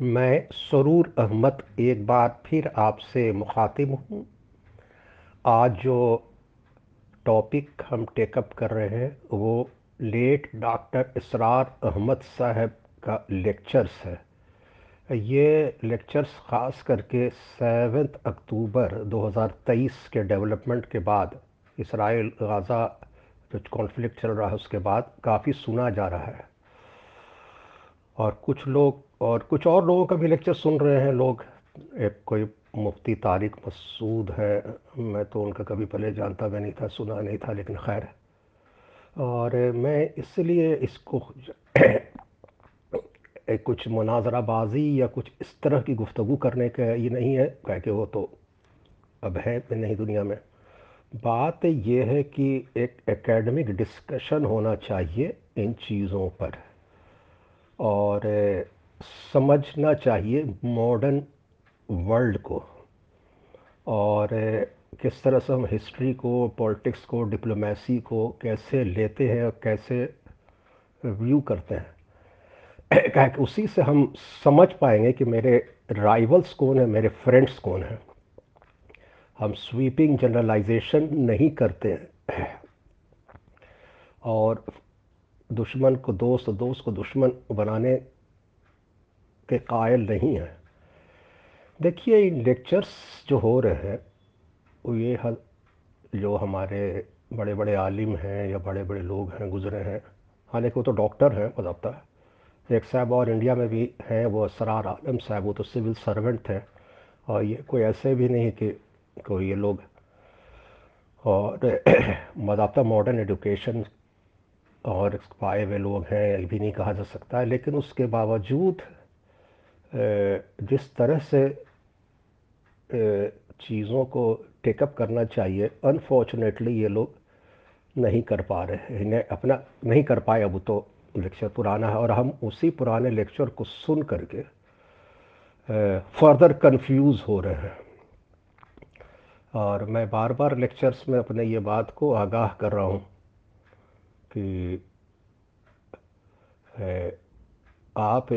मैं सरूर अहमद एक बार फिर आपसे मुखातिब हूँ। आज जो टॉपिक हम टेकअप कर रहे हैं, वो लेट डॉक्टर इसरार अहमद साहब का लेक्चर्स है। ये लेक्चर्स ख़ास करके सेवन्थ अक्टूबर 2023 के डेवलपमेंट के बाद, इसराइल गाज़ा जो कॉन्फ्लिक्ट चल रहा है उसके बाद काफ़ी सुना जा रहा है। और कुछ लोग और कुछ और लोगों का भी लेक्चर सुन रहे हैं लोग। एक कोई मुफ्ती तारिक मसूद है, मैं तो उनका कभी पहले जानता भी नहीं था, सुना नहीं था, लेकिन खैर। और मैं इसलिए इसको एक कुछ मुनाजराबाजी या कुछ इस तरह की गुफ्तु करने का ये नहीं है, कह के वो तो अब है नहीं दुनिया में। बात ये है कि एक एकेडमिक डिस्कशन होना चाहिए इन चीज़ों पर। और समझना चाहिए मॉडर्न वर्ल्ड को। और किस तरह से हम हिस्ट्री को पॉलिटिक्स को डिप्लोमेसी को कैसे लेते हैं और कैसे व्यू करते हैं। क्या उसी से हम समझ पाएँगे कि मेरे राइवल्स कौन है, मेरे फ्रेंड्स कौन हैं। हम स्वीपिंग जनरलाइजेशन नहीं करते हैं। और दुश्मन को दोस्त दोस्त को दुश्मन बनाने के कायल नहीं हैं। देखिए इन लेक्चर्स जो हो रहे हैं, वो ये हल, जो हमारे बड़े बड़े आलिम हैं या बड़े बड़े लोग हैं, गुज़रे हैं हालाँकि वो तो डॉक्टर हैं है। एक साहब और इंडिया में भी हैं, वो असरार आलम साहब, वो तो सिविल सर्वेंट थे और ये कोई ऐसे भी नहीं कि कोई ये लोग और बजाबता मॉडर्न एजुकेशन और पाए हुए लोग हैं, ये भी नहीं कहा जा सकता है। लेकिन उसके बावजूद जिस तरह से चीज़ों को टेकअप करना चाहिए अनफॉर्चुनेटली ये लोग नहीं कर पा रहे हैं, इन्हें अपना नहीं कर पाए अब तो लेक्चर पुराना है। और हम उसी पुराने लेक्चर को सुन करके फर्दर कंफ्यूज हो रहे हैं। और मैं बार बार लेक्चर्स में अपने ये बात को आगाह कर रहा हूँ कि आप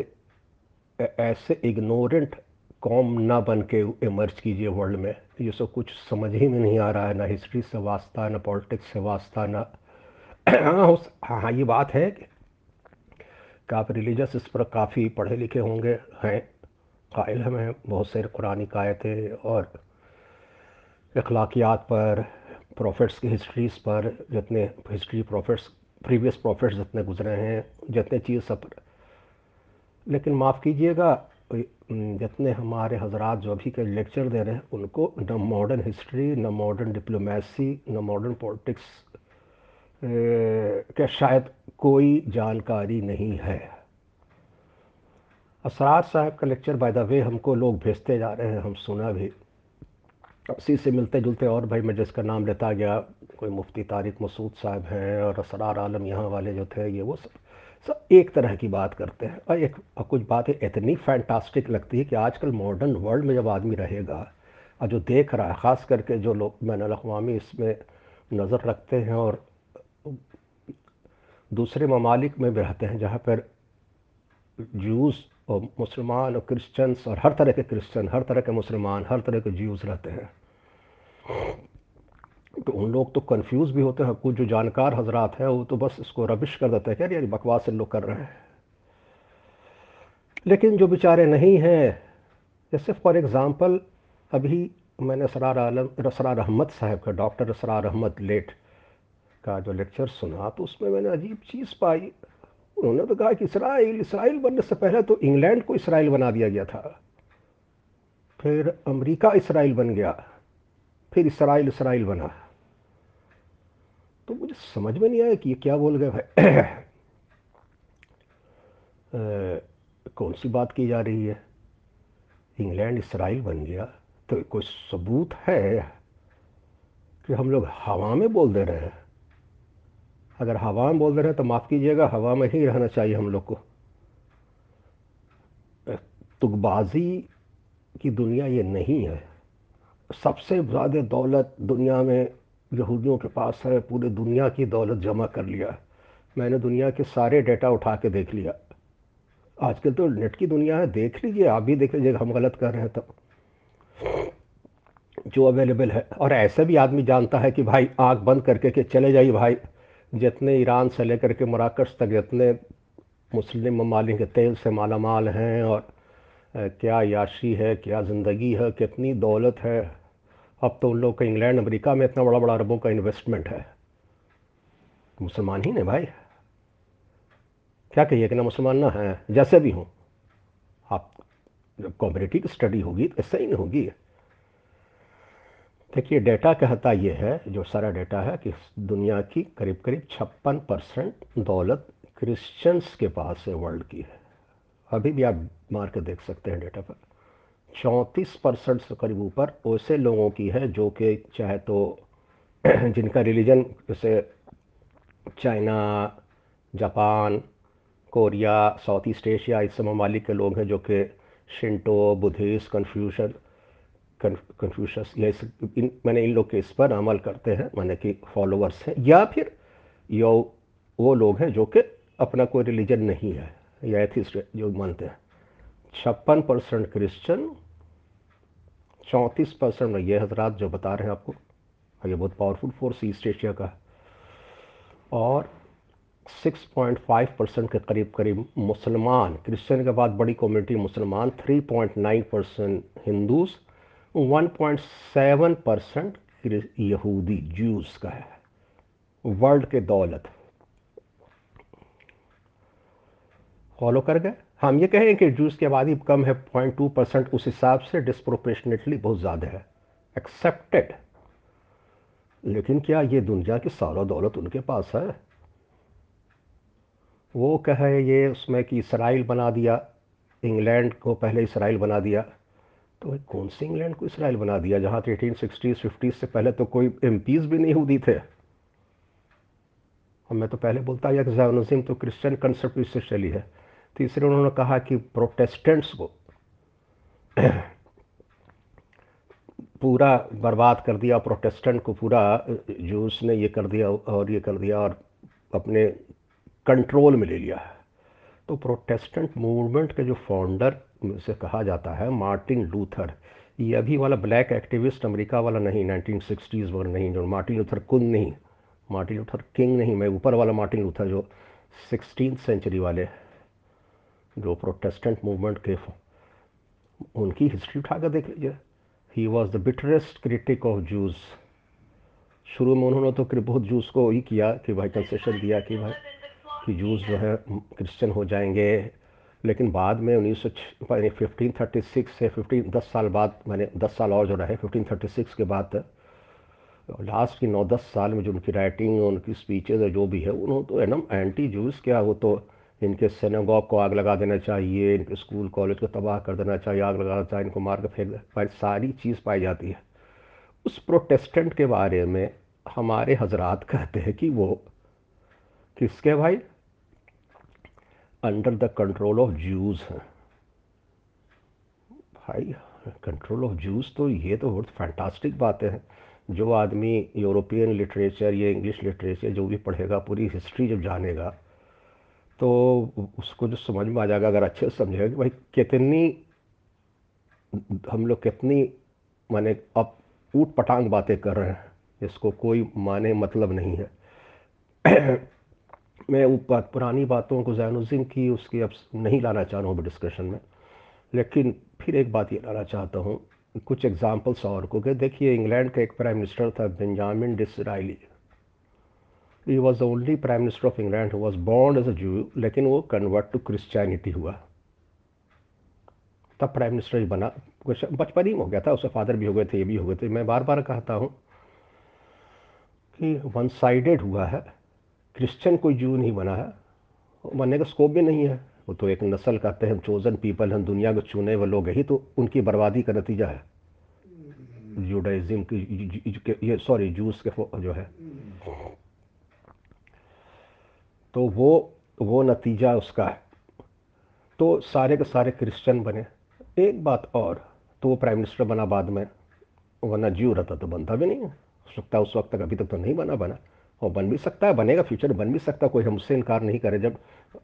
ऐसे इग्नोरेंट कॉम ना बन के इमर्ज कीजिए वर्ल्ड में। ये सब कुछ समझ ही में नहीं आ रहा है, ना हिस्ट्री से वास्ता, ना पॉलिटिक्स से वास्ता, ना हाँ हाँ ये बात है कि आप रिलीजस इस पर काफ़ी पढ़े लिखे होंगे? हैं, कायल हमें बहुत से कुरानी कायतें और अखलाकियात पर प्रॉफिट्स की हिस्ट्रीज़ पर, जितने हिस्ट्री प्रॉफिट्स प्रीवियस प्रॉफिट्स जितने गुजरे हैं, जितने चीज़ सब लेकिन माफ़ कीजिएगा जितने हमारे हजरात जो अभी के लेक्चर दे रहे हैं, उनको न मॉडर्न हिस्ट्री न मॉडर्न डिप्लोमेसी न मॉडर्न पॉलिटिक्स के शायद कोई जानकारी नहीं है। असरार साहब का लेक्चर बाय द वे हमको लोग भेजते जा रहे हैं, हम सुना भी। उसी से मिलते जुलते और भाई, मैं जिसका नाम लेता गया, कोई मुफ्ती तारिक मसूद साहब हैं और असरार आलम यहाँ वाले जो थे, ये वो सब। सब एक तरह की बात करते हैं। और एक, और कुछ बातें इतनी फैंटास्टिक लगती है कि आजकल मॉडर्न वर्ल्ड में जब आदमी रहेगा, और जो देख रहा है, ख़ास करके जो लोग मैन अवी इसमें नज़र रखते हैं और दूसरे ममालिक में भी रहते हैं, जहाँ पर जूस और मुसलमान और क्रिश्चियंस और हर तरह के क्रिश्चियन हर तरह के मुसलमान, हर तरह के जूस रहते हैं। तो उन लोग तो कंफ्यूज भी होते हैं कुछ जो जानकार हजरात हैं, वो तो बस इसको रबिश कर देते हैं क्या यार बकवास इन लोग कर रहे हैं। लेकिन जो बेचारे नहीं हैं जैसे फॉर एग्ज़ाम्पल अभी मैंने सरार आलम रसरार अहमद साहब का डॉक्टर रसरार अहमद लेट का जो लेक्चर सुना तो उसमें मैंने अजीब चीज़ पाई। उन्होंने तो कहा कि इसराइल इसराइल बनने से पहले तो इंग्लैंड को इसराइल बना दिया गया था। फिर अमेरिका इसराइल बन गया। फिर इसराइल इसराइल बना। तो मुझे समझ में नहीं आया कि ये क्या बोल गए भाई। कौन सी बात की जा रही है? इंग्लैंड इसराइल बन गया तो कोई सबूत है कि हम लोग हवा में बोल दे रहे? हैं अगर हवा में बोल दे रहे हैं तो माफ़ कीजिएगा, हवा में ही रहना चाहिए हम लोग को। तुकबाजी की दुनिया ये नहीं है। सबसे ज़्यादा दौलत दुनिया में यहूदियों के पास है, पूरे दुनिया की दौलत जमा कर लिया। है मैंने दुनिया के सारे डेटा उठा के देख लिया। आजकल तो नेट की दुनिया है, देख लीजिए, आप भी देख लीजिए, हम गलत कर रहे हैं तो जो अवेलेबल है। और ऐसे भी आदमी जानता है कि भाई आँख बंद करके कि चले जाइए भाई, जितने ईरान से लेकर के मराकश तक जितने मुस्लिम ममालिक तेल से माला माल हैं और क्या याशी है, क्या ज़िंदगी है, कितनी दौलत है। अब तो उन लोग का इंग्लैंड, अमेरिका में इतना बड़ा बड़ा अरबों का इन्वेस्टमेंट है। मुसलमान ही ने भाई। क्या कहिए कि ना मुसलमान ना है? जैसे भी हों। आप, जब कॉम्पिटिटिव स्टडी होगी तो ऐसा ही नहीं होगी। देखिए डेटा कहता ये है, जो सारा डेटा है कि दुनिया की करीब करीब छप्पन परसेंट दौलत क्रिश्चियंस के पास है वर्ल्ड की है। अभी भी आप मार देख सकते हैं डेटा पर। चौंतीस परसेंट से करीब ऊपर ऐसे लोगों की है जो कि चाहे तो जिनका रिलीजन जैसे China, Japan, Korea south east Asia इस ममालिक के लोग हैं जो कि शिंटो, बुद्धिस्ट कन्फ्यूशन कन्फ्यूशस या इस इन, मैंने इन लोग के इस पर अमल करते हैं, मैंने कि फॉलोअर्स हैं, या फिर यो, वो लोग हैं जो कि अपना कोई रिलीजन नहीं है, या एथिस्ट जो मानते हैं। छप्पन परसेंट क्रिश्चियन चौंतीस परसेंट में ये हजरात, जो बता रहे हैं आपको। ये बहुत पावरफुल फोर्स ईस्ट एशिया का। और 6.5 परसेंट के करीब करीब मुसलमान, क्रिश्चियन के बाद बड़ी कम्युनिटी मुसलमान 3.9 परसेंट हिंदूज 1.7 परसेंट यहूदी जूस का है। वर्ल्ड के दौलत। फॉलो कर गए? हम ये कहें कि जूस की आबादी कम है पॉइंट टू परसेंट, उस हिसाब से डिस्प्रोपोर्शनेटली बहुत ज़्यादा है। एक्सेप्टेड लेकिन क्या ये दुनिया की सारा दौलत उनके पास है? वो कहे ये उसमें कि इसराइल बना दिया, इंग्लैंड को पहले इसराइल बना दिया। तो कौन से इंग्लैंड को इसराइल बना दिया, जहाँ तो एटीन सिक्सटीज़ फिफ्टीज़ से पहले तो कोई एम भी नहीं होती थे? और मैं तो पहले बोलता या कि जैनज़म तो क्रिश्चियन कंसेप्ट इससे चली है। तीसरे उन्होंने कहा कि प्रोटेस्टेंट्स को पूरा बर्बाद कर दिया प्रोटेस्टेंट को पूरा जूस ने ये कर दिया और ये कर दिया और अपने कंट्रोल में ले लिया है। तो प्रोटेस्टेंट मूवमेंट के जो फाउंडर से कहा जाता है मार्टिन लूथर ये अभी वाला ब्लैक एक्टिविस्ट अमेरिका वाला नहीं 1960s वगैरह नहीं, जो मार्टिन लूथर कुंग नहीं मार्टिन लूथर किंग नहीं, मैं ऊपर वाला मार्टिन लूथर जो सिक्सटीन सेंचुरी वाले जो प्रोटेस्टेंट मूवमेंट के उनकी हिस्ट्री उठाकर देख लीजिए। He was the bitterest critic of Jews शुरू में उन्होंने तो बहुत जूस को ही किया कि भाई कंसेशन दिया कि भाई, कि जूस जो है क्रिश्चियन हो जाएँगे। लेकिन बाद में उन्नीस सौ फिफ्टीन थर्टी सिक्स से फिफ्टीन दस साल बाद, मैंने दस साल और जो रहे फिफ्टीन थर्टी सिक्स के बाद लास्ट की नौ दस साल में जो उनकी राइटिंग उनकी स्पीचेज और जो भी है, उन्होंने तो एकदम एंटी जूस क्या। वो तो इनके सेनेगॉग को आग लगा देना चाहिए, इनके स्कूल कॉलेज को तबाह कर देना चाहिए, आग लगाना चाहिए, इनको मार कर फेंक दे सारी चीज़ पाई जाती है। उस प्रोटेस्टेंट के बारे में हमारे हजरात कहते हैं कि वो किसके भाई? Under the control of Jews हैं। भाई कंट्रोल ऑफ़ जूस तो ये तो बहुत फैंटास्टिक बातें हैं। जो आदमी यूरोपियन लिटरेचर या इंग्लिश लिटरेचर जो भी पढ़ेगा, पूरी हिस्ट्री जब जानेगा तो उसको जो समझ में आ जाएगा, अगर अच्छे से समझेगा कि भाई कितनी, हम लोग कितनी, माने अब ऊट पटांग बातें कर रहे हैं इसको कोई माने मतलब नहीं है। मैं वो बात पुरानी बातों को जैनुज़म की, उसकी अब नहीं लाना चाह रहा हूँ डिस्कशन में। लेकिन फिर एक बात ये लाना चाहता हूँ, कुछ एग्जांपल्स और कि देखिए, इंग्लैंड का एक प्राइम मिनिस्टर था Benjamin Disraeli he was the only prime minister of England who was born as a Jew लेकिन वो कन्वर्ट टू क्रिश्चियनिटी हुआ। तब प्राइम मिनिस्टर ही बना। बचपन ही हो गया था उसके फादर भी हो गए थे ये भी हो गए थे। मैं बार बार कहता हूँ कि वन साइडेड हुआ है। क्रिश्चियन कोई जू नहीं बना है। बनने का स्कोप भी नहीं है। वो तो एक नस्ल कहते हैं चोजन पीपल हैं दुनिया को चुने हुए लोग ही तो उनकी बर्बादी का नतीजा है। जूडाइज्म की ये सॉरी जूस के जो है। तो वो वो नतीजा उसका है। तो सारे के सारे क्रिश्चियन बने। एक बात और तो वो प्राइम मिनिस्टर बना बाद में, वरना ज्यू रहता तो बनता भी नहीं है। सकता उस वक्त तक अभी तक तो नहीं बना बना। और बन भी सकता है, बनेगा फ्यूचर बन भी सकता है, कोई हमसे इनकार नहीं करे। जब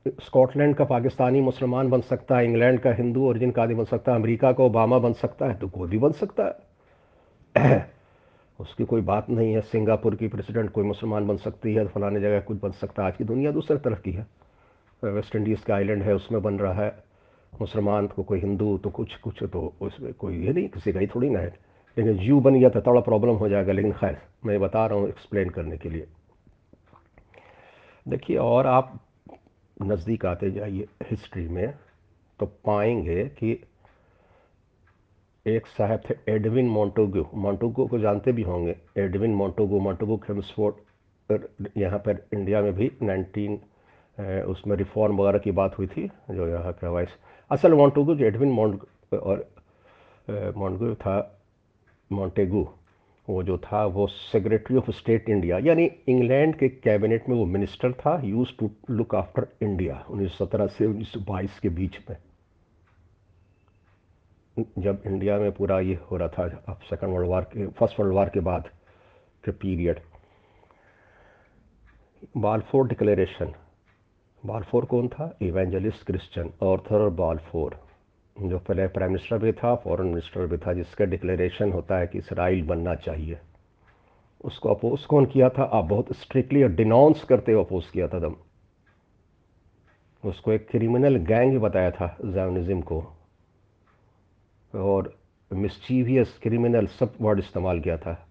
स्कॉटलैंड का पाकिस्तानी मुसलमान बन सकता है, इंग्लैंड का हिंदू ओरिजिन का आदमी बन सकता है, अमेरिका का ओबामा बन सकता है तो कोई भी बन सकता है। उसकी कोई बात नहीं है, सिंगापुर की प्रेसिडेंट कोई मुसलमान बन सकती है, फलाने जगह कुछ बन सकता है। आज की दुनिया दूसरे तरफ़ की है। वेस्ट इंडीज़ का आइलैंड है, उसमें बन रहा है। मुसलमान को कोई हिंदू तो कुछ कुछ तो उसमें कोई ये नहीं, किसी का ही थोड़ी ना है। लेकिन जू बन गया तो थोड़ा प्रॉब्लम हो जाएगा, लेकिन खैर, मैं बता रहा हूँ एक्सप्लेन करने के लिए। देखिए, और आप नज़दीक आते जाइए हिस्ट्री में तो पाएँगे कि एक साहब थे, एडविन मोन्टोगो मोन्टोगो को जानते भी होंगे। एडविन मोन्टोगो मोन्टोगो खेम्सफोर्ड यहाँ पर इंडिया में भी 19 उसमें रिफॉर्म वगैरह की बात हुई थी, जो यहाँ का वाइस। असल मोन्टोगो जो एडविन मोन्ट और मोन्टगो था मोन्टेगो वो जो था, वो सेक्रेटरी ऑफ़ स्टेट इंडिया, यानी इंग्लैंड के कैबिनेट में वो मिनिस्टर था, used to look after India 1917 से 1922 के बीच में। जब इंडिया में पूरा ये हो रहा था, अब सेकंड वर्ल्ड वार के फ़र्स्ट वर्ल्ड वार के बाद के पीरियड बालफोर डिक्लेरेशन बालफोर कौन था? इवेंजलिस्ट क्रिश्चियन ऑर्थर बालफोर जो पहले प्राइम मिनिस्टर भी था फॉरेन मिनिस्टर भी था, जिसका डिक्लेरेशन होता है कि इसराइल बनना चाहिए। उसको अपोज कौन किया था? आप बहुत स्ट्रिक्टली और डिनाउंस करते हुए अपोज किया था दम उसको एक क्रिमिनल गैंग बताया था जैनिज्म को। और मिस्चीवियस क्रिमिनल सब वर्ड इस्तेमाल किया था।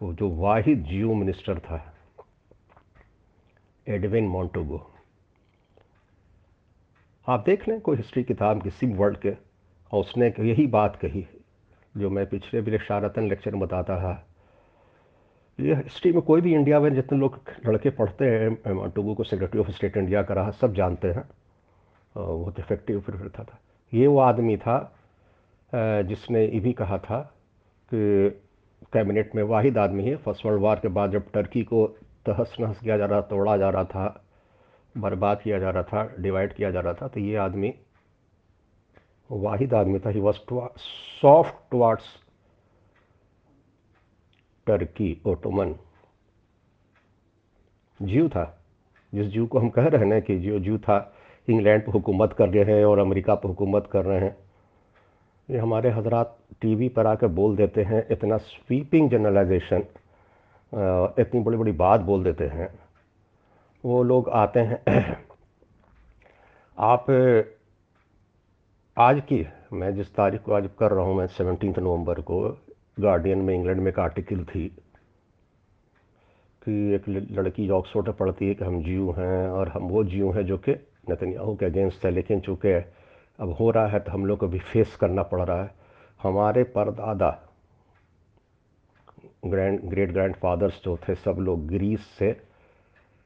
वो जो वाहिद जियो मिनिस्टर था एडविन मोन्टोगो आप देख लें कोई हिस्ट्री किताब किसी वर्ल्ड के और उसने यही बात कही जो मैं पिछले भी शारतन लेक्चर में बताता था ये हिस्ट्री में कोई भी इंडिया में जितने लोग लड़के पढ़ते हैं मोन्टोगो को सेक्रेटरी ऑफ़ स्टेट इंडिया का रहा सब जानते हैं। बहुत इफ़ेक्टिव फिर था, था। ये वो आदमी था जिसने ये भी कहा था कि कैबिनेट में वाहिद आदमी है। फ़र्स्ट वर्ल्ड वार के बाद जब टर्की को तहस नहस किया जा रहा तोड़ा जा रहा था, बर्बाद किया जा रहा था, डिवाइड किया जा रहा था तो ये आदमी, वाहिद आदमी था। He was soft towards Turkey Ottoman जीव था। जिस जीव को हम कह रहे हैं ना कि जो जीव था, इंग्लैंड पर हुकूमत कर रहे हैं और अमेरिका पर हुकूमत कर रहे हैं ये हमारे हजरात टीवी पर आकर बोल देते हैं, इतना स्वीपिंग जनरलाइजेशन इतनी बड़ी बड़ी बात बोल देते हैं। वो लोग आते हैं, आप, आज की, मैं जिस तारीख को आज कर रहा हूँ, मैं सेवनटीन नवंबर को गार्डियन में इंग्लैंड में एक आर्टिकल थी कि एक लड़की ऑक्सफोर्ड पढ़ती है कि हम जीव हैं और हम वो जीव हैं जो कि नतन्याहू के अगेंस्ट है, लेकिन चूँकि अब हो रहा है तो हम लोग को भी फेस करना पड़ रहा है। हमारे परदादा ग्रैंड ग्रेट ग्रैंड फादर्स जो थे, सब लोग ग्रीस से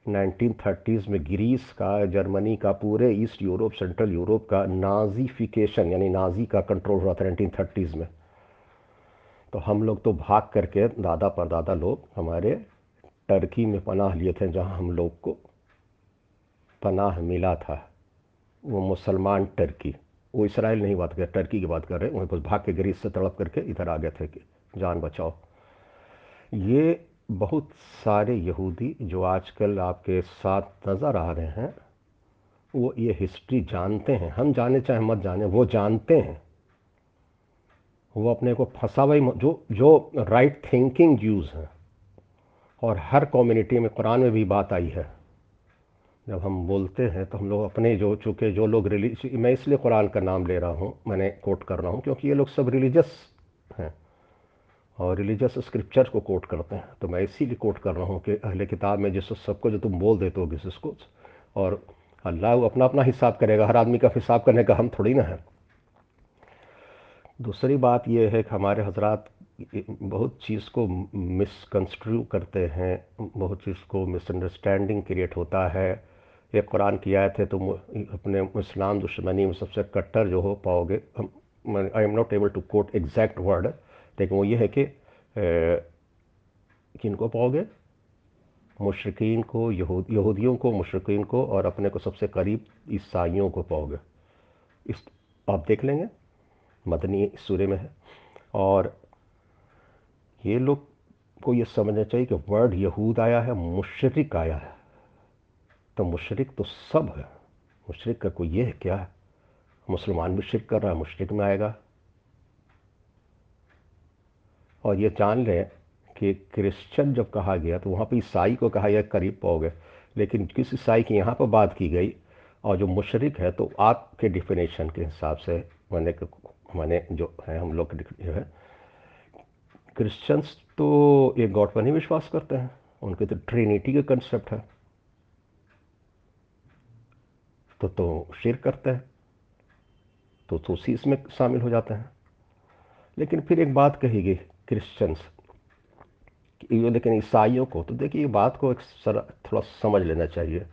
1930s में ग्रीस का जर्मनी का, पूरे ईस्ट यूरोप सेंट्रल यूरोप का नाजीफिकेशन यानी नाजी का कंट्रोल हुआ था 1930s में। तो हम लोग तो भाग करके दादा परदादा लोग हमारे टर्की में पनाह लिए थे, जहाँ हम लोग को पनाह मिला था। वो मुसलमान टर्की, वो इसराइल नहीं बात कर, टर्की की बात कर रहे हैं वहीं भाग के ग्रीस से तड़प करके इधर आ गए थे कि जान बचाओ। ये बहुत सारे यहूदी जो आजकल आपके साथ नज़र आ रहे हैं, वो ये हिस्ट्री जानते हैं। हम जाने चाहे मत जाने, वो जानते हैं। वो अपने को फंसा हुआ जो जो राइट थिंकिंग यूज़ हैं। और हर कम्युनिटी में कुरान में भी बात आई है। जब हम बोलते हैं तो हम लोग अपने जो, चूँकि जो लोग रिलीज़ मैं इसलिए कुरान का नाम ले रहा हूँ, मैंने कोट कर रहा हूँ, क्योंकि ये लोग सब रिलीजस हैं और रिलीजस स्क्रिप्चर को कोट करते हैं। तो मैं इसीलिए कोट कर रहा हूँ कि अहले किताब में जिस सबको जो तुम बोल देते हो किसी को, और अल्लाह अपना अपना हिसाब करेगा, हर आदमी का हिसाब करने का हम थोड़ी ना है। दूसरी बात यह है कि हमारे हजरात बहुत चीज़ को मिसकंस्ट्रू करते हैं, बहुत चीज़ को मिसअंडरस्टैंडिंग क्रिएट होता है। एक कुरान की आयत है, तुम अपने इस्लाम दुश्मनी में सबसे कट्टर जो हो पाओगे। I am not able to quote exact word लेकिन वो ये है कि किन को पाओगे? मुशरकिन को, यहूद, यहूदियों को, मुशरकिन को और अपने को सबसे करीब ईसाइयों को पाओगे। इस, आप देख लेंगे, मदनी इस सूर्य में है। और ये लोग को ये समझना चाहिए कि वर्ड यहूद आया है, मुशरक आया है। तो मुशरक तो सब है। मुशरक का कोई ये है क्या? मुसलमान भी शिरक कर रहा है, मुशरक में आएगा। और ये जान लें कि क्रिश्चियन जब कहा गया तो वहाँ पे ईसाई को कहा गया करीब पाओगे। लेकिन किस ईसाई की यहाँ पर बात की गई? और जो मुशरक है तो आपके डिफिनेशन के हिसाब से मैंने मैंने जो है हम लोग जो है, क्रिश्चियंस तो एक गॉड पर नहीं विश्वास करते हैं। उनके तो ट्रिनिटी का कंसेप्ट है। तो तो शेर करते हैं तो तो उसी इसमें शामिल हो जाते हैं। लेकिन फिर एक बात कही गई क्रिश्चियंस लेकिन ईसाइयों को तो देखिए बात को एक सर, थोड़ा समझ लेना चाहिए।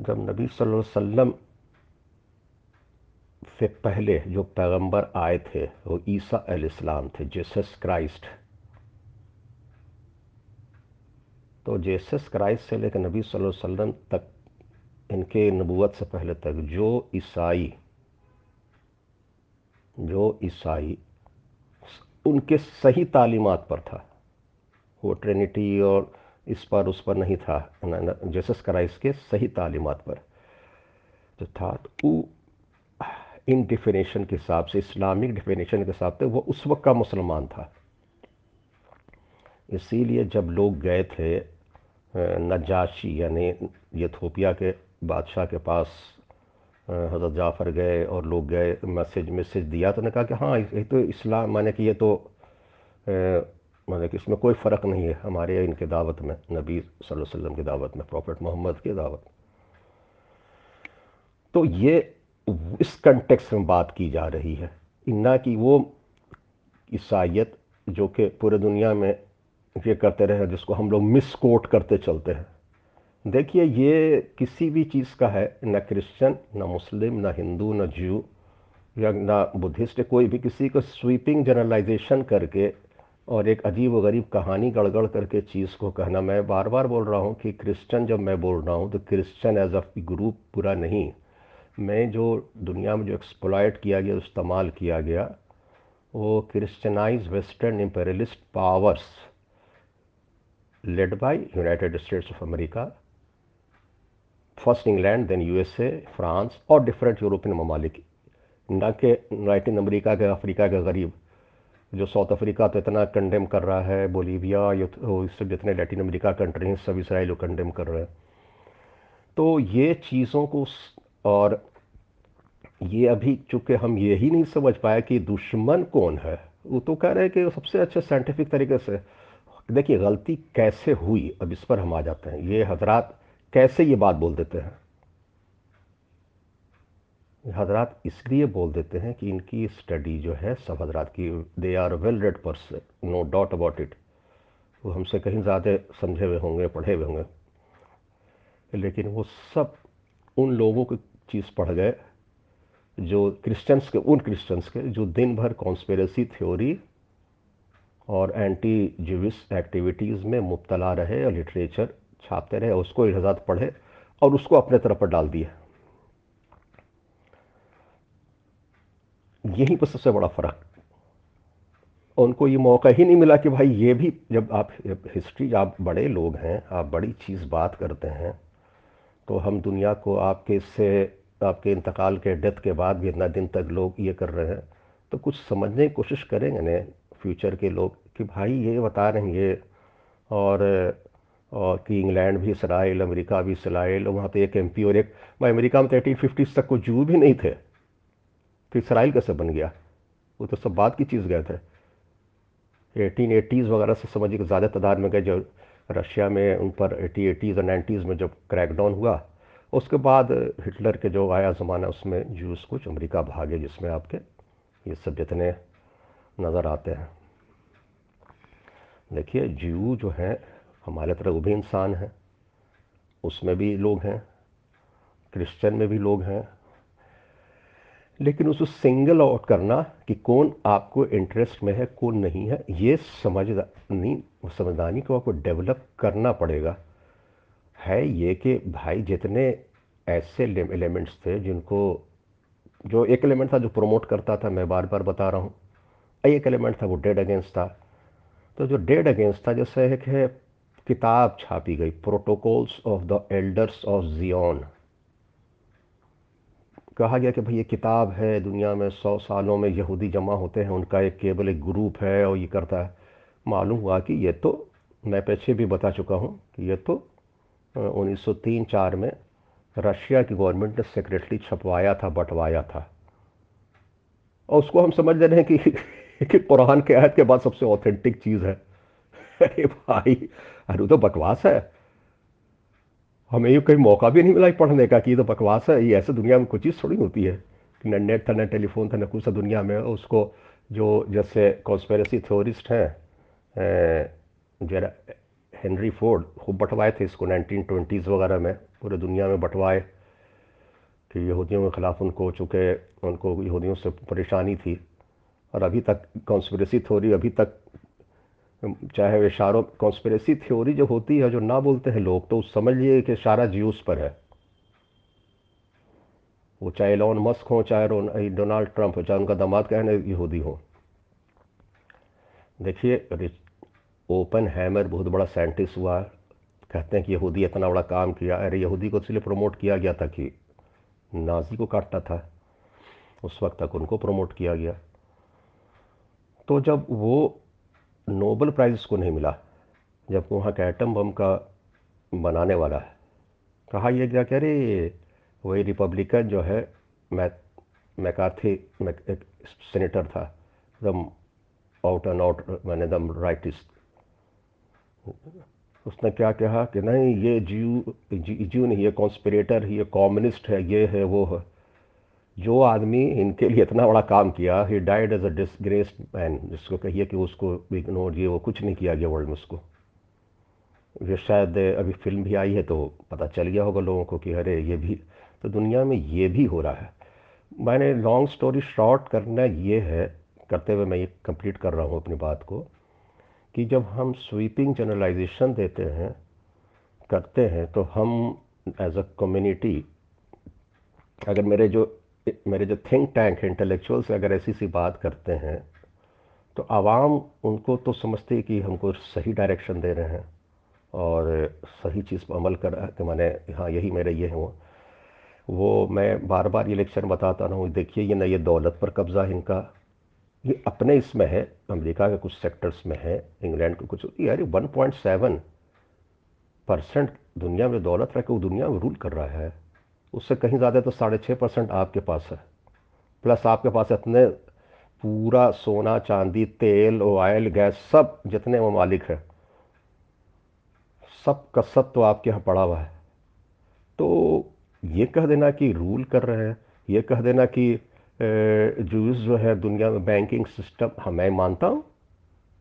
जब नबी सल्लल्लाहु अलैहि वसल्लम से पहले जो पैगंबर आए थे, वो ईसा इस्लाम थे, जेसस क्राइस्ट। तो जेसस क्राइस्ट से लेकर नबी सल्लल्लाहु अलैहि वसल्लम तक इनके नबूत से पहले तक जो ईसाई जो ईसाई उनके सही तालीमात पर था। वो ट्रिनिटी और इस पर उस पर नहीं था जेसस क्राइस्ट के सही तालीमात पर जो था। तो वो इन डिफिनेशन के हिसाब से, इस्लामिक डिफिनेशन के हिसाब से वो उस वक्त का मुसलमान था। इसीलिए जब लोग गए थे नजाशी यानी यथोपिया के बादशाह के पास हज़रत जाफ़र गए और लोग गए, मैसेज मैसेज दिया तो उन्होंने कहा कि हाँ ये तो इस्लाम, माने कि ये तो माने कि इसमें कोई फ़र्क नहीं है हमारे इनके दावत में, नबी सल्लल्लाहु अलैहि वसल्लम की दावत में, प्रॉफिट मोहम्मद की दावत तो ये इस कंटेक्स में बात की जा रही है। ना कि वो ईसाइत जो कि पूरे दुनिया में ये करते रहे जिसको हम लोग मिस कोट करते चलते हैं। देखिए, ये किसी भी चीज़ का है, ना क्रिश्चियन, ना मुस्लिम, ना हिंदू, ना जू या ना बुद्धिस्ट, कोई भी किसी को स्वीपिंग जनरलाइजेशन करके और एक अजीब व गरीब कहानी गड़गड़ करके चीज़ को कहना, मैं बार बार बोल रहा हूँ कि क्रिश्चियन जब मैं बोल रहा हूँ तो क्रिश्चियन एज अ ग्रुप पूरा नहीं। मैं जो दुनिया में जो एक्सप्लॉयट किया गया, इस्तेमाल किया गया, वो Christianize western imperialist powers led by United States of America first England then USA France और डिफरेंट यूरोपियन ममालिक। ना के लैटिन अमेरिका के अफ्रीका के गरीब, जो साउथ अफ्रीका तो इतना कंडेम कर रहा है, बोलीविया जितने लैटिन अमेरिका कंट्री हैं, सब इसराइल को कंडेम कर रहे हैं। तो ये चीज़ों को और ये अभी चूँकि हम ये ही नहीं समझ पाए कि दुश्मन कौन है, वो तो कह रहे हैं कि सबसे अच्छे साइंटिफिक तरीके से। देखिए, गलती कैसे हुई, अब इस पर हम आ जाते हैं। ये हजरात कैसे ये बात बोल देते हैं? हजरात इसलिए बोल देते हैं कि इनकी स्टडी जो है, सब हजरात की they are well read person no doubt about it वो हमसे कहीं ज़्यादा समझे हुए होंगे, पढ़े हुए होंगे। लेकिन वो सब उन लोगों की चीज़ पढ़ गए, जो क्रिश्चियंस के, उन क्रिश्चियंस के, जो दिन भर कॉन्स्पेरेसी थ्योरी और एंटी जुविस एक्टिविटीज़ में मुबतला रहे और लिटरेचर छापते रहे, उसको इजाज़त पढ़े और उसको अपने तरफ़ पर डाल दिया। यहीं पर सबसे बड़ा फ़र्क। उनको ये मौका ही नहीं मिला कि भाई ये भी जब आप हिस्ट्री, आप बड़े लोग हैं, आप बड़ी चीज़ बात करते हैं तो हम दुनिया को आपके से आपके इंतकाल के डेथ के बाद भी इतना दिन तक लोग ये कर रहे हैं तो कुछ समझने की कोशिश करेंगे ना फ्यूचर के लोग कि भाई ये बता रहे हैं ये, और और कि इंग्लैंड भी, इसराइल, अमेरिका भी, इसराइल वहाँ पे एक एमपी और एक, भाई अमेरिका में तो एटीन फिफ्टीज़ तक कोई जू भी नहीं थे। तो इसराइल कैसे बन गया? वो तो सब बात की चीज़ गए थे। एटीन एटीज़ वगैरह से समझिए कि ज़्यादा तादाद में गए, जो रशिया में उन पर एटी एटीज़ और नाइन्टीज़ में जब क्रैकडाउन हुआ, उसके बाद हिटलर के जो आया ज़माना, उसमें जूस कुछ, अमेरिका भागे, जिसमें आपके ये सब जितने नज़र आते हैं। देखिए, जू जो हैं हमारे तरह वो भी इंसान हैं, उसमें भी लोग हैं, क्रिश्चियन में भी लोग हैं। लेकिन उसको सिंगल आउट करना कि कौन आपको इंटरेस्ट में है, कौन नहीं है, ये समझदानी समझदानी को आपको डेवलप करना पड़ेगा। है ये कि भाई जितने ऐसे एलिमेंट्स थे जिनको, जो एक एलिमेंट था जो प्रमोट करता था, मैं बार बार बता रहा हूँ, एक एलिमेंट था वो डेड अगेंस्ट था। तो जो डेड अगेंस्ट था, जैसे एक है किताब छापी गई Protocols of the Elders of Zion कहा गया कि भाई ये किताब है दुनिया में सौ सालों में यहूदी जमा होते हैं उनका एक केवल एक ग्रुप है और ये करता है। मालूम हुआ कि ये तो मैं पीछे भी बता चुका हूँ कि ये तो उन्नीस सौ तीन चार में रशिया की गवर्नमेंट ने सेक्रेटली छपवाया था बंटवाया था। और उसको हम समझ रहे हैं कि, कि कुरान के आयत के बाद सबसे ऑथेंटिक चीज़ है। अरे भाई, अरे तो बकवास है। हमें ये कहीं मौका भी नहीं मिला पढ़ने का कि ये तो बकवास है, ये ऐसे दुनिया में कुछ चीज़ थोड़ी होती है कि न नेट था, न टेलीफोन था, न कुछ दुनिया में। उसको जो जैसे कॉन्स्पेरेसी थ्योरिस्ट हैं जरा हेनरी फोर्ड खूब बंटवाए थे इसको नाइनटीन ट्वेंटीज़ वगैरह में, पूरे दुनिया में बंटवाए कि यहूदियों के ख़िलाफ़ उनको, चूँकि उनको यहूदियों से परेशानी थी। और अभी तक कॉन्स्परेसी थ्योरी अभी तक चाहे वे इशारों कॉन्स्परेसी थ्योरी जो होती है, जो ना बोलते हैं लोग तो समझिए कि इशारा ज्यूस पर है। वो चाहे एलोन मस्क हो, चाहे डोनाल्ड ट्रंप हो, चाहे उनका दामाद कहने यहूदी हो। देखिए ओपन हैमर बहुत बड़ा साइंटिस्ट हुआ। कहते हैं कि यहूदी इतना बड़ा काम किया। अरे, यहूदी को इसलिए प्रमोट किया गया था कि नाजी को काटना था। उस वक्त तक उनको प्रमोट किया गया। तो जब वो नोबल प्राइज़ उसको नहीं मिला जब वहाँ का एटम बम का बनाने वाला है। कहा यह क्या कह रहे वही रिपब्लिकन जो है मै मैकार्थी एक सेनेटर था एकदम आउट एंड आउट मैंने एकदम राइटिस्ट उसने क्या कहा कि नहीं ये जीव जी, जीव नहीं ये कॉन्स्पिरेटर ये कम्युनिस्ट है ये है वो है। जो आदमी इनके लिए इतना बड़ा काम किया he died as a disgraced man जिसको कहिए कि उसको इग्नोर ये वो कुछ नहीं किया गया वर्ल्ड में उसको। ये शायद अभी फ़िल्म भी आई है तो पता चल गया होगा लोगों को कि अरे ये भी तो दुनिया में ये भी हो रहा है। मैंने लॉन्ग स्टोरी शॉर्ट करना ये है, करते हुए मैं ये कंप्लीट कर रहा हूँ अपनी बात को, कि जब हम स्वीपिंग जनरलाइजेशन देते हैं, करते हैं तो हम एज अ कम्युनिटी अगर मेरे जो मेरे जो थिंक टैंक है इंटेलेक्चुअल्स अगर ऐसी सी बात करते हैं तो आवाम उनको तो समझते कि हमको सही डायरेक्शन दे रहे हैं और सही चीज़ पर अमल कर रहा है कि मैंने हाँ यही मेरे ये हैं वो। मैं बार बार ये लेक्चर बताता हूँ, देखिए ये ना ये दौलत पर कब्ज़ा है इनका। ये अपने इसमें है, अमेरिका के कुछ सेक्टर्स में है, इंग्लैंड के कुछ यार वन पॉइंट सेवन परसेंट दुनिया में दौलत रह के वो दुनिया में रूल कर रहा है। उससे कहीं ज़्यादा तो साढ़े छः परसेंट आपके पास है। प्लस आपके पास इतने पूरा सोना, चांदी, तेल ऑयल गैस सब जितने ममालिक है, सब का सब तो आपके यहाँ पड़ा हुआ है। तो ये कह देना कि रूल कर रहे हैं, ये कह देना कि जूस जो है, दुनिया में बैंकिंग सिस्टम हाँ मैं मानता हूँ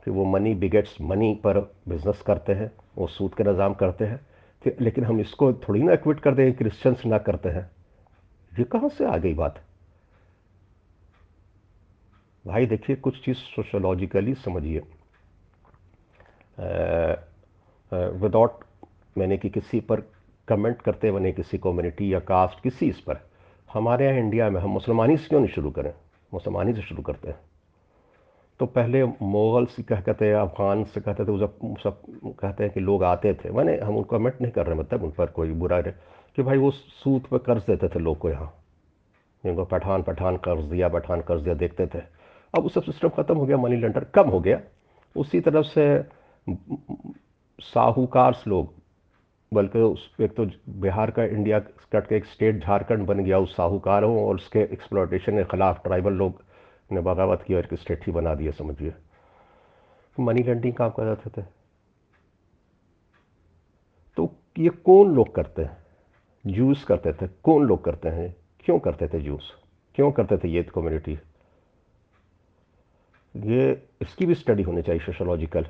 कि वो मनी बिगेट्स मनी पर बिज़नेस करते हैं, वो सूद के निज़ाम करते हैं। लेकिन हम इसको थोड़ी ना एक्विट कर दें क्रिश्चियंस ना करते हैं। ये कहाँ से आ गई बात? भाई देखिए, कुछ चीज़ सोशोलॉजिकली समझिए। विदाउट मैंने कि किसी पर कमेंट करते बने किसी कम्युनिटी या कास्ट किसी इस पर। हमारे यहाँ इंडिया में हम मुसलमानी से क्यों नहीं शुरू करें? मुसलमानी से शुरू करते हैं। तो पहले मुगल से कह कहते हैं, अफ़गान से कहते थे जब सब कहते हैं कि लोग आते थे। मैंने, हम उनको कमेंट नहीं कर रहे मतलब उन पर कोई बुरा रहे कि भाई वो सूद पर कर्ज देते थे लोग को यहाँ। जिनको पठान पठान कर्ज दिया, पठान कर्ज दिया, देखते थे। अब वो सब सिस्टम ख़त्म हो गया मनी लेंडर कम हो गया। उसी तरफ़ से साहूकार लोग, बल्कि उस, एक तो बिहार का, इंडिया कट के एक स्टेट झारखंड बन गया, उस साहूकारों और उसके एक्सप्लोटेशन के ख़िलाफ़ ट्राइबल लोग ने बगावत की और एक स्टेट ही बना दिया समझिए। मनी लेंडिंग काम कर जाते थे। तो ये कौन लोग करते हैं? जूस करते थे। कौन लोग करते हैं? क्यों करते थे जूस? क्यों करते थे ये कम्युनिटी ये इसकी भी स्टडी होनी चाहिए सोशोलॉजिकल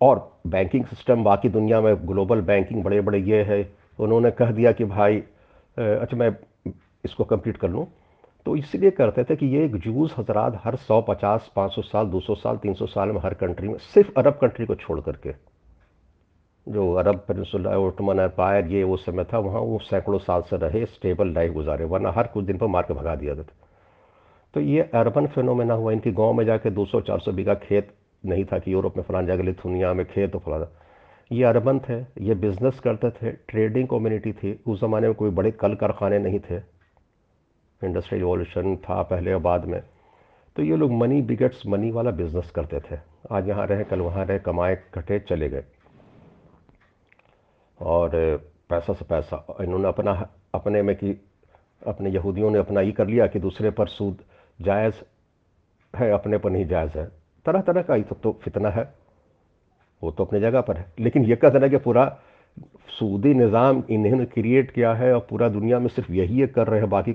और बैंकिंग सिस्टम बाकी दुनिया में ग्लोबल बैंकिंग बड़े बड़े ये है। उन्होंने कह दिया कि भाई अच्छा मैं इसको कंप्लीट कर लूँ। तो इसलिए करते थे कि ये एक जूस हजरात हर 100, 50, 500 साल 200 साल 300 साल में हर कंट्री में सिर्फ़ अरब कंट्री को छोड़ करके। जो अरब पेंसुला ओटमन एम्पायर ये वो समय था वहाँ वो सैकड़ों साल से रहे स्टेबल लाइफ गुजारे वरना हर कुछ दिन पर मार के भगा दिया था। तो ये अर्बन फिनोमेना हुआ इनकी गाँव में जाके 200-400 बीघा खेत नहीं था कि यूरोप में फलान जगह लिथुनिया में खेत तो फलाना। ये अरबन थे ये बिज़नेस करते थे ट्रेडिंग कम्युनिटी थी उस ज़माने में कोई बड़े कल कारखाने नहीं थे। इंडस्ट्री रिवॉल्यूशन था पहले और बाद में तो ये लोग मनी बिगेट्स मनी वाला बिज़नेस करते थे। आज यहाँ रहे, कल वहाँ रहे, कमाए कटे चले गए। और, पैसा से पैसा। इन्होंने अपना, अपने में कि, अपने यहूदियों ने अपना ये कर लिया कि दूसरे पर सूद जायज़ है, अपने पर नहीं जायज़ है। तरह तरह का ये सब तो फितना है। वो तो अपनी जगह पर है। लेकिन ये कहते ना कि पूरा सूदी निज़ाम इन्होंने क्रिएट किया है और पूरा दुनिया में सिर्फ़ यही कर रहे हैं, बाकी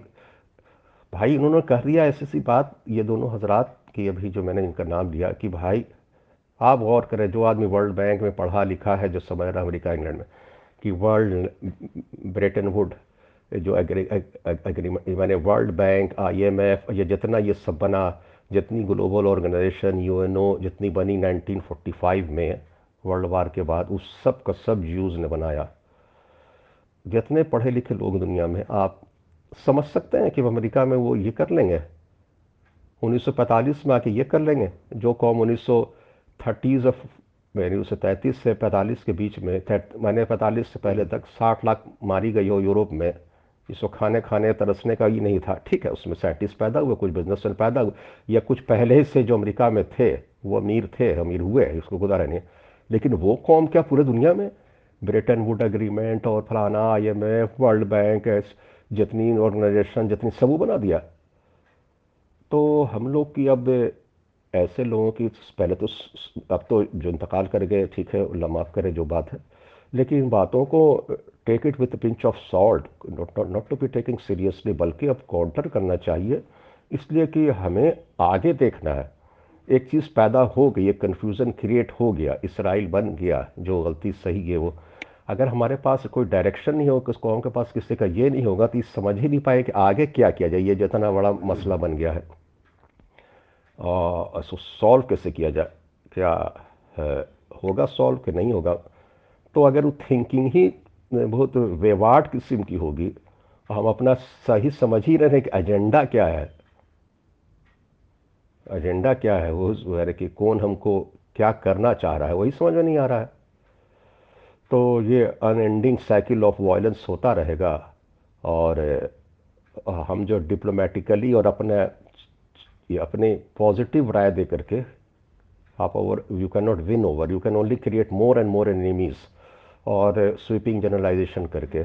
भाई इन्होंने कह दिया ऐसी सी बात, ये दोनों हजरात की अभी जो मैंने इनका नाम लिया कि भाई, आप गौर करें, जो आदमी वर्ल्ड बैंक में पढ़ा लिखा है, जो समझ रहा अमरीका, इंग्लैंड में, कि वर्ल्ड, ब्रिटेन वुड, जो एग्रीमेंट मैंने वर्ल्ड बैंक, आईएमएफ, ये जितना ये सब बना, जितनी ग्लोबल ऑर्गेनाइजेशन, यूएनओ, जितनी बनी 1945 में, वर्ल्ड वार के बाद, उस सब का सब यूज़ ने बनाया। जितने पढ़े लिखे लोग दुनिया में, आप समझ सकते हैं कि अमेरिका में वो ये कर लेंगे। 1945 में आके ये कर लेंगे। जो कौम उन्नीस सौ थर्टीज़ ऑफ़ उन्नीस सौ तैंतीस से 45 के बीच में मैंने 45 से पहले तक 60 लाख मारी गई हो यूरोप में। इसको खाने खाने, तरसने का ही नहीं था। ठीक है, उसमें साइंटिस्ट पैदा हुए, कुछ बिजनेसमैन पैदा हुए, या कुछ पहले से जो अमेरिका में थे, वो अमीर थे, अमीर हुए, इसको गुजारा नहीं। लेकिन वो कौम क्या पूरे दुनिया में? ब्रिटेन वुड एग्रीमेंट और फलाना I M F, World Bank जितनी ऑर्गेनाइजेशन जितनी सब वो बना दिया। तो हम लोग की अब ऐसे लोगों की पहले तो अब तो जो इंतकाल कर गए, ठीक है, अल्लाह माफ़ करे, जो बात है। लेकिन बातों को take it with pinch of salt not to be taking seriously बल्कि अब काउंटर करना चाहिए। इसलिए कि हमें आगे देखना है। एक चीज़ पैदा हो गई, एक कन्फ्यूज़न क्रिएट हो गया, इसराइल बन गया, जो गलती सही है वो। अगर हमारे पास कोई डायरेक्शन नहीं होगा कौम के पास किसी का ये नहीं होगा तो समझ ही नहीं पाए कि आगे क्या किया जाए, ये जितना बड़ा मसला बन गया है। और सॉल्व कैसे किया जाए? क्या होगा सॉल्व कि नहीं होगा? तो अगर वो थिंकिंग ही बहुत वेवाट किस्म की होगी, हम अपना सही समझ ही रहे कि एजेंडा क्या है। एजेंडा क्या है? वो कि कौन हमको क्या करना चाह रहा है, वही समझ में नहीं आ रहा है। तो ये अनएंडिंग साइकिल ऑफ़ वायलेंस होता रहेगा और हम जो डिप्लोमेटिकली और अपने, ये अपने पॉजिटिव राय दे करके आप over you can not win over you can only create more and more enemies और स्वीपिंग जनरलाइजेशन करके।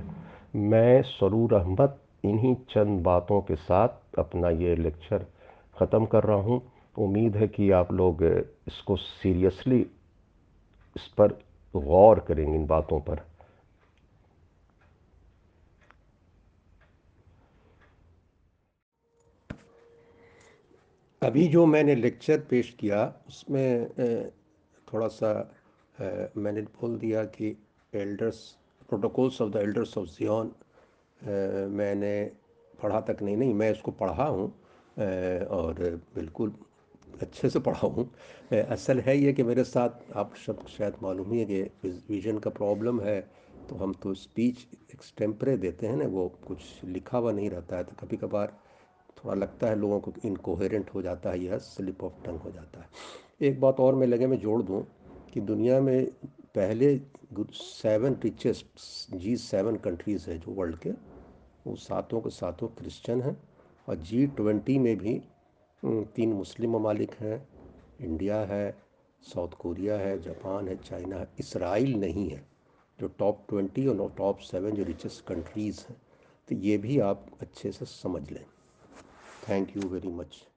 मैं सरूर अहमद इन्हीं चंद बातों के साथ अपना ये लेक्चर ख़त्म कर रहा हूँ। उम्मीद है कि आप लोग इसको सीरियसली इस पर गौर करेंगे इन बातों पर। अभी जो मैंने लेक्चर पेश किया, उसमें थोड़ा सा मैंने बोल दिया कि Elders Protocols of the Elders of Zion मैंने पढ़ा तक नहीं नहीं, मैं इसको पढ़ा हूँ और बिल्कुल अच्छे से पढ़ा हूँ असल है ये कि मेरे साथ आप सब शायद मालूम ही है कि विजन का प्रॉब्लम है तो हम तो स्पीच एक्सटेम्परे देते हैं ना, वो कुछ लिखा हुआ नहीं रहता है तो कभी कभार थोड़ा लगता है लोगों को इनकोहेरेंट हो जाता है यह स्लिप ऑफ़ टंग हो जाता है। एक बात और मैं लगे मैं जोड़ दूँ कि दुनिया में पहले seven richest G seven countries है जो वर्ल्ड के, वो सातों के सातों क्रिश्चियन हैं, और जी ट्वेंटी में भी तीन मुस्लिम ममालिक हैं, इंडिया है, साउथ कोरिया है, जापान है, चाइना है, इसराइल नहीं है, जो टॉप ट्वेंटी और टॉप सेवन जो रिचेस्ट कंट्रीज़ हैं। तो ये भी आप अच्छे से समझ लें। Thank you very much